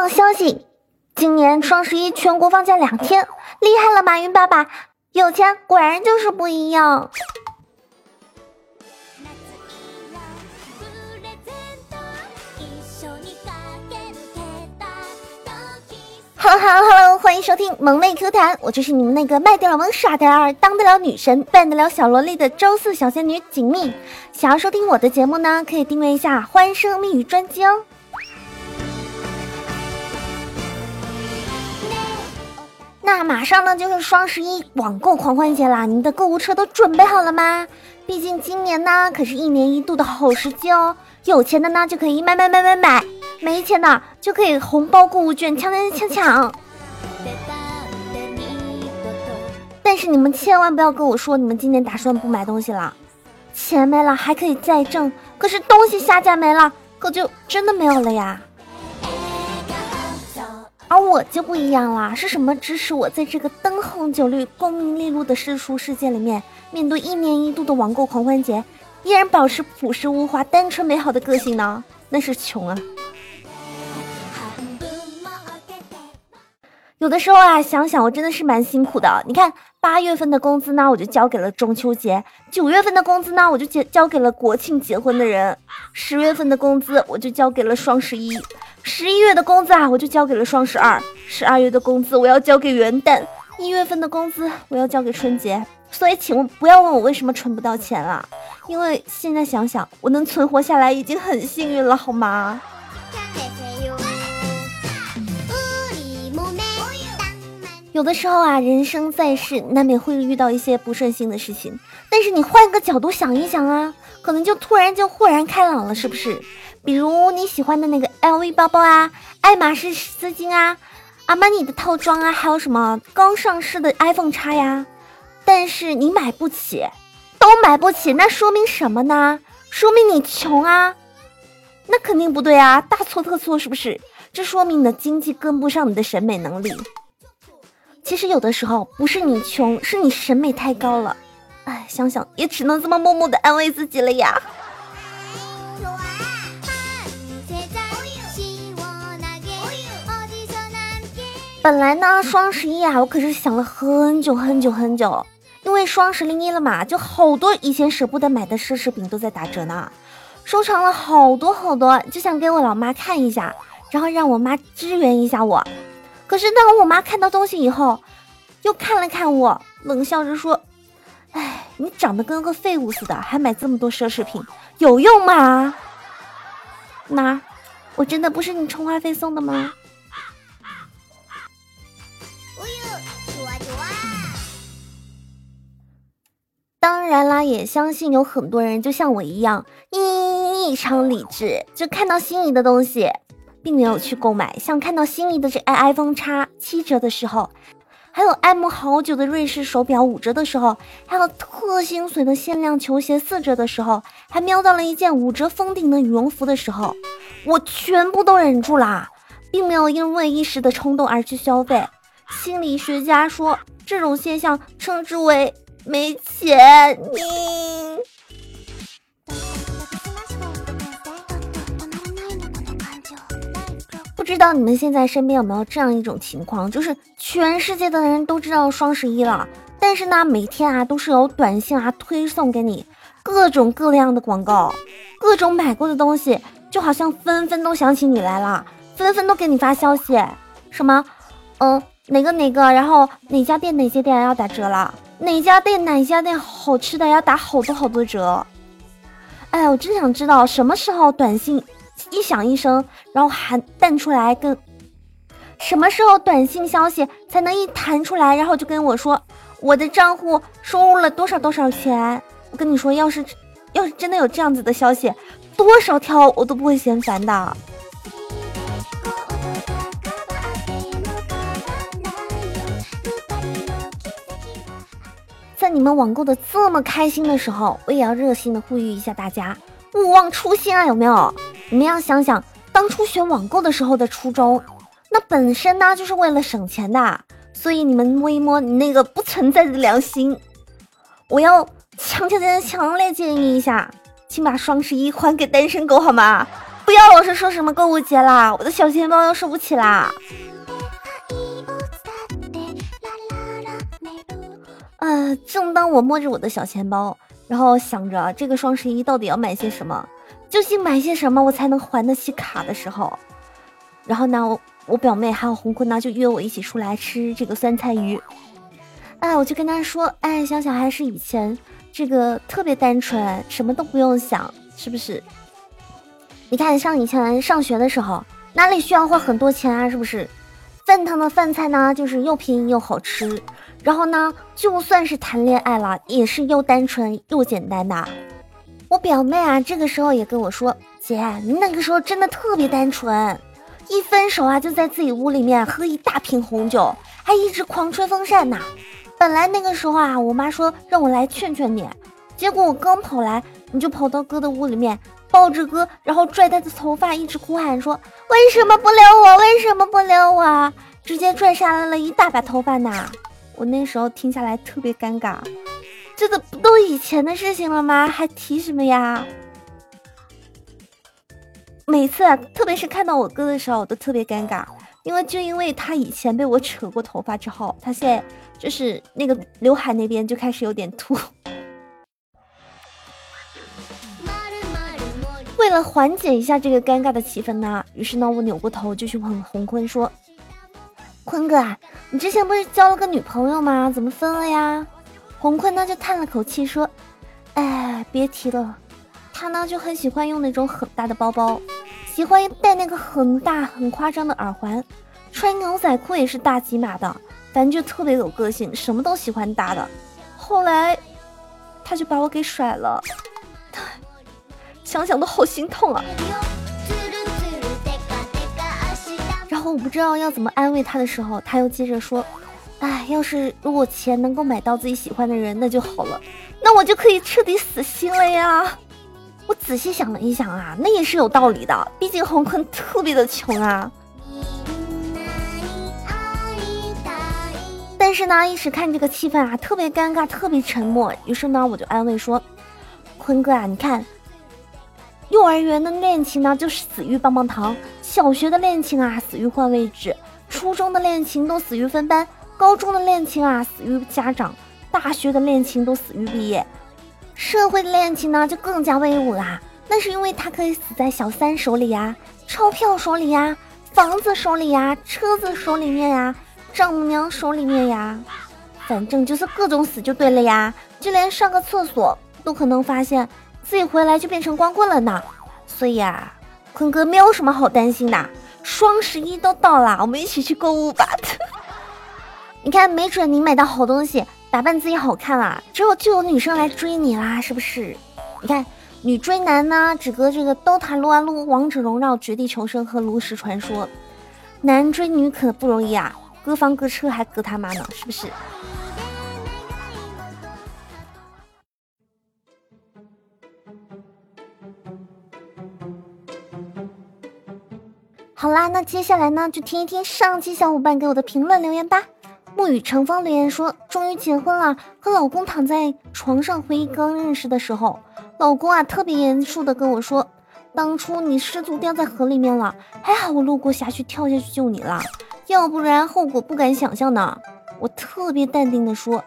放消息，今年双十一全国放假两天，厉害了，马云爸爸，有钱果然就是不一样。Hello Hello Hello，欢迎收听萌妹 Q 弹，我就是你们那个卖得了萌、耍得了二、当得了女神、扮得了小萝莉的周四小仙女锦觅。想要收听我的节目呢，可以订阅一下欢声蜜语专辑哦。那马上呢就是双十一网购狂欢节啦，你的购物车都准备好了吗？毕竟今年呢可是一年一度的好时机哦，有钱的呢就可以买买买买买。没钱的就可以红包购物券抢抢抢抢，但是你们千万不要跟我说你们今年打算不买东西了，钱没了还可以再挣，可是东西下架没了，可就真的没有了呀。我就不一样啦，是什么支持我在这个灯红酒绿、功名利禄的世俗世界里面，面对一年一度的网购狂欢节，依然保持朴实无华、单纯美好的个性呢？那是穷啊。有的时候啊，想想我真的是蛮辛苦的。你看，八月份的工资呢，我就交给了中秋节；九月份的工资呢，我就交交给了国庆结婚的人；十月份的工资我就交给了双十一；十一月的工资啊，我就交给了双十二；十二月的工资我要交给元旦；一月份的工资我要交给春节。所以，请问不要问我为什么存不到钱了，因为现在想想，我能存活下来已经很幸运了，好吗？有的时候啊，人生在世，难免会遇到一些不顺心的事情。但是你换个角度想一想啊，可能就突然就豁然开朗了，是不是？比如你喜欢的那个 LV 包包啊，爱马仕丝巾啊，阿玛尼的套装啊，还有什么刚上市的 iPhone 叉呀？但是你买不起，都买不起，那说明什么呢？说明你穷啊？那肯定不对啊，大错特错，是不是？这说明你的经济跟不上你的审美能力。其实有的时候不是你穷，是你审美太高了。哎，想想也只能这么默默的安慰自己了呀。本来呢，双十一啊，我可是想了很久很久很久，因为双十零一了嘛，就好多以前舍不得买的奢侈品都在打折呢，收藏了好多好多，就想给我老妈看一下，然后让我妈支援一下我。可是当我妈看到东西以后，又看了看我，冷笑着说：“哎，你长得跟个废物似的，还买这么多奢侈品，有用吗？妈，我真的不是你充话费送的吗？”当然啦，也相信有很多人就像我一样，异常理智，就看到心仪的东西。并没有去购买，像看到心仪的这 iPhone 叉七折的时候，还有爱慕好久的瑞士手表五折的时候，还有特心水的限量球鞋四折的时候，还瞄到了一件五折封顶的羽绒服的时候，我全部都忍住啦，并没有因为一时的冲动而去消费。心理学家说，这种现象称之为没钱。你。知道你们现在身边有没有这样一种情况，就是全世界的人都知道双十一了，但是呢，每天啊都是有短信啊推送给你各种各样的广告，各种买过的东西，就好像纷纷都想起你来了，纷纷都给你发消息，什么，嗯，哪个哪个，然后哪家店哪些店要打折了，哪家店哪家店好吃的要打好多好多折，哎，我真想知道什么时候短信。一响一声，然后还弹出来，跟什么时候短信消息才能一弹出来，然后就跟我说我的账户收入了多少多少钱？我跟你说，要是要是真的有这样子的消息，多少条我都不会嫌烦的。在你们网购的这么开心的时候，我也要热心的呼吁一下大家，勿忘初心啊，有没有？你们要想想当初学网购的时候的初衷，那本身呢就是为了省钱的，所以你们摸一摸你那个不存在的良心，我要强强强强烈建议一下，请把双十一还给单身狗好吗？不不要老是说什么购物节啦，我的小钱包要收不起啦。呃，正当我摸着我的小钱包，然后想着这个双十一到底要买些什么，究竟买些什么我才能还得起卡的时候，然后呢，我我表妹还有红坤呢就约我一起出来吃这个酸菜鱼。哎，我就跟他说，哎，想想还是以前这个特别单纯，什么都不用想，是不是？你看，像以前上学的时候，哪里需要花很多钱啊？是不是？饭堂的饭菜呢，就是又便宜又好吃。然后呢，就算是谈恋爱了，也是又单纯又简单的。我表妹啊，这个时候也跟我说：“姐，你那个时候真的特别单纯，一分手啊，就在自己屋里面喝一大瓶红酒，还一直狂吹风扇呢。本来那个时候啊，我妈说让我来劝劝你，结果我刚跑来，你就跑到哥的屋里面。”抱着哥，然后拽他的头发，一直哭喊说：“为什么不留我？为什么不留我？”直接拽下来了一大把头发呢！我那时候听下来特别尴尬，这都不都以前的事情了吗？还提什么呀？每次，特别是看到我哥的时候，我都特别尴尬，因为就因为他以前被我扯过头发之后，他现在就是那个刘海那边就开始有点秃。为了缓解一下这个尴尬的气氛呢，于是呢，我扭过头就去问洪坤说：“坤哥啊，你之前不是交了个女朋友吗？怎么分了呀？”洪坤呢就叹了口气说：“哎，别提了，他呢就很喜欢用那种很大的包包，喜欢戴那个很大很夸张的耳环，穿牛仔裤也是大几码的，反正就特别有个性，什么都喜欢大的。后来，他就把我给甩了。”想想都好心痛啊！然后我不知道要怎么安慰他的时候，他又接着说：“哎，要是如果钱能够买到自己喜欢的人，那就好了，那我就可以彻底死心了呀。”我仔细想了一想啊，那也是有道理的，毕竟红坤特别的穷啊。但是呢，一时看这个气氛啊，特别尴尬，特别沉默，于是呢，我就安慰说：“坤哥啊，你看。”幼儿园的恋情呢，就是死于棒棒糖；小学的恋情啊，死于换位置；初中的恋情都死于分班；高中的恋情啊，死于家长；大学的恋情都死于毕业；社会的恋情呢，就更加威武啦。那是因为它可以死在小三手里呀，钞票手里呀，房子手里呀，车子手里面呀，丈母娘手里面呀，反正就是各种死就对了呀。就连上个厕所都可能发现。自己回来就变成光棍了呢，所以啊，坤哥没有什么好担心的。双十一都到了，我们一起去购物吧。你看，没准你买到好东西，打扮自己好看了，之后就有女生来追你啦，是不是？你看，女追男呢，只隔这个刀塔撸啊撸、王者荣耀、绝地求生和炉石传说；男追女可不容易啊，隔房隔车还隔他妈呢，是不是？好啦，那接下来呢，就听一听上期小伙伴给我的评论留言吧。沐雨成风留言说：“终于结婚了，和老公躺在床上回忆刚认识的时候，老公啊特别严肃的跟我说，当初你失足掉在河里面了，还好我路过辖区跳下去救你了，要不然后果不敢想象呢。”我特别淡定的说：“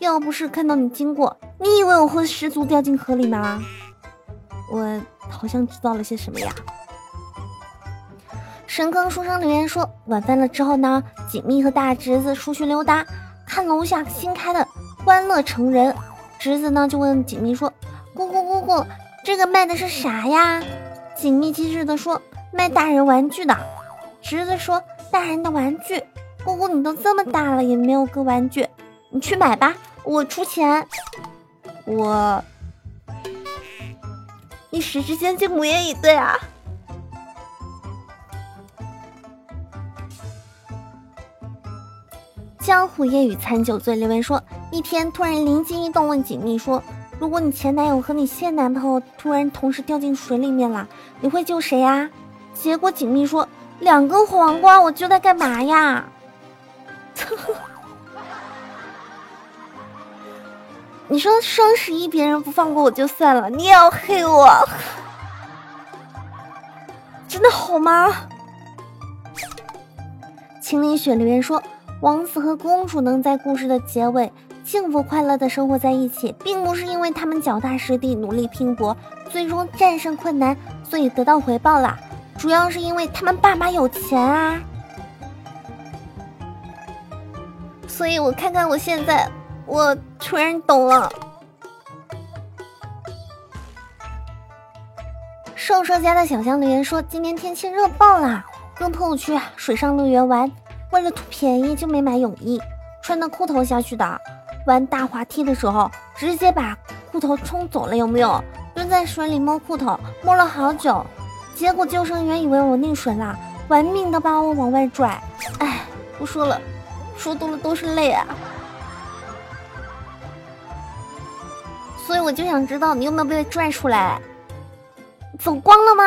要不是看到你经过，你以为我会失足掉进河里吗？”我好像知道了些什么呀。深坑书生留言说，晚饭了之后呢，锦觅和大侄子出去溜达，看楼下新开的欢乐成人。侄子呢就问锦觅说：“姑姑姑姑，这个卖的是啥呀？”锦觅机智的说：“卖大人玩具的。”侄子说：“大人的玩具，姑姑你都这么大了也没有个玩具，你去买吧，我出钱。”我一时之间竟无言以对啊。江湖夜雨残酒醉，留言说：一天突然灵机一动，问锦觅说：“如果你前男友和你现男朋友突然同时掉进水里面了，你会救谁呀？”结果锦觅说：“两个黄瓜，我救他干嘛呀？” 你说双十一别人不放过我就算了，你也要黑我？真的好吗？青林雪留言说，王子和公主能在故事的结尾幸福快乐的生活在一起，并不是因为他们脚踏实地、努力拼搏，最终战胜困难，所以得到回报啦。主要是因为他们爸妈有钱啊。所以我看看我现在，我突然懂了。瘦瘦家的小香留言说：“今天天气热爆啦，跟朋友去水上乐园玩，为了图便宜就没买泳衣，穿的裤头下去的。玩大滑梯的时候，直接把裤头冲走了，有没有？蹲在水里摸裤头，摸了好久，结果救生员以为我溺水啦，玩命的把我往外拽。哎，不说了，说多了都是泪啊。所以我就想知道你有没有被拽出来。”走光了吗？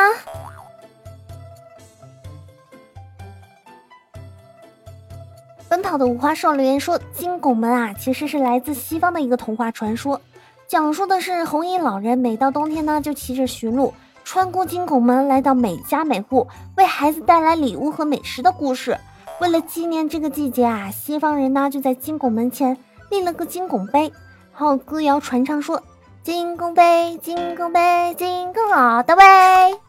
奔跑的五花兽留言说：“金拱门啊，其实是来自西方的一个童话传说，讲述的是红衣老人每到冬天呢，就骑着驯鹿穿过金拱门，来到每家每户，为孩子带来礼物和美食的故事。为了纪念这个季节啊，西方人呢就在金拱门前立了个金拱碑，还有歌谣传唱说。”金拱杯，金拱杯，金拱我的杯。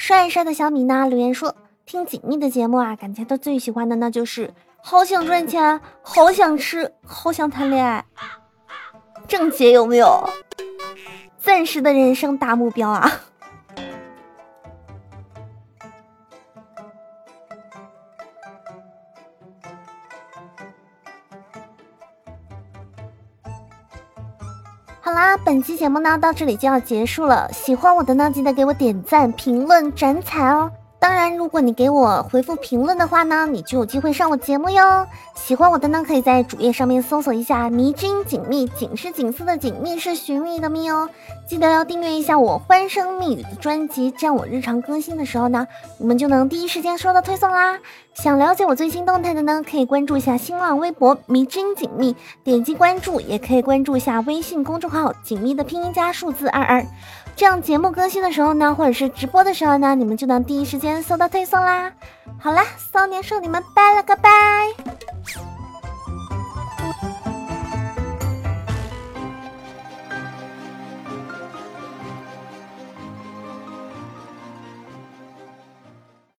帅帅的小米娜留言说：“听锦觅的节目啊，感觉他最喜欢的那就是好想赚钱，好想吃，好想谈恋爱。正解有没有？”暂时的人生大目标啊！本期节目呢到这里就要结束了。喜欢我的呢，记得给我点赞、评论、转采哦。当然，如果你给我回复评论的话呢，你就有机会上我节目哟。喜欢我的呢，可以在主页上面搜索一下“迷之音锦觅”，锦是锦丝的锦，觅是寻觅的觅哦。记得要订阅一下我欢声蜜语的专辑，这样我日常更新的时候呢，你们就能第一时间收到推送啦。想了解我最新动态的呢，可以关注一下新浪微博“迷之音锦觅”，点击关注，也可以关注一下微信公众号“锦觅”的拼音加数字二二。这样节目更新的时候呢，或者是直播的时候呢，你们就能第一时间收到推送啦。好啦，骚年少女们拜了个拜。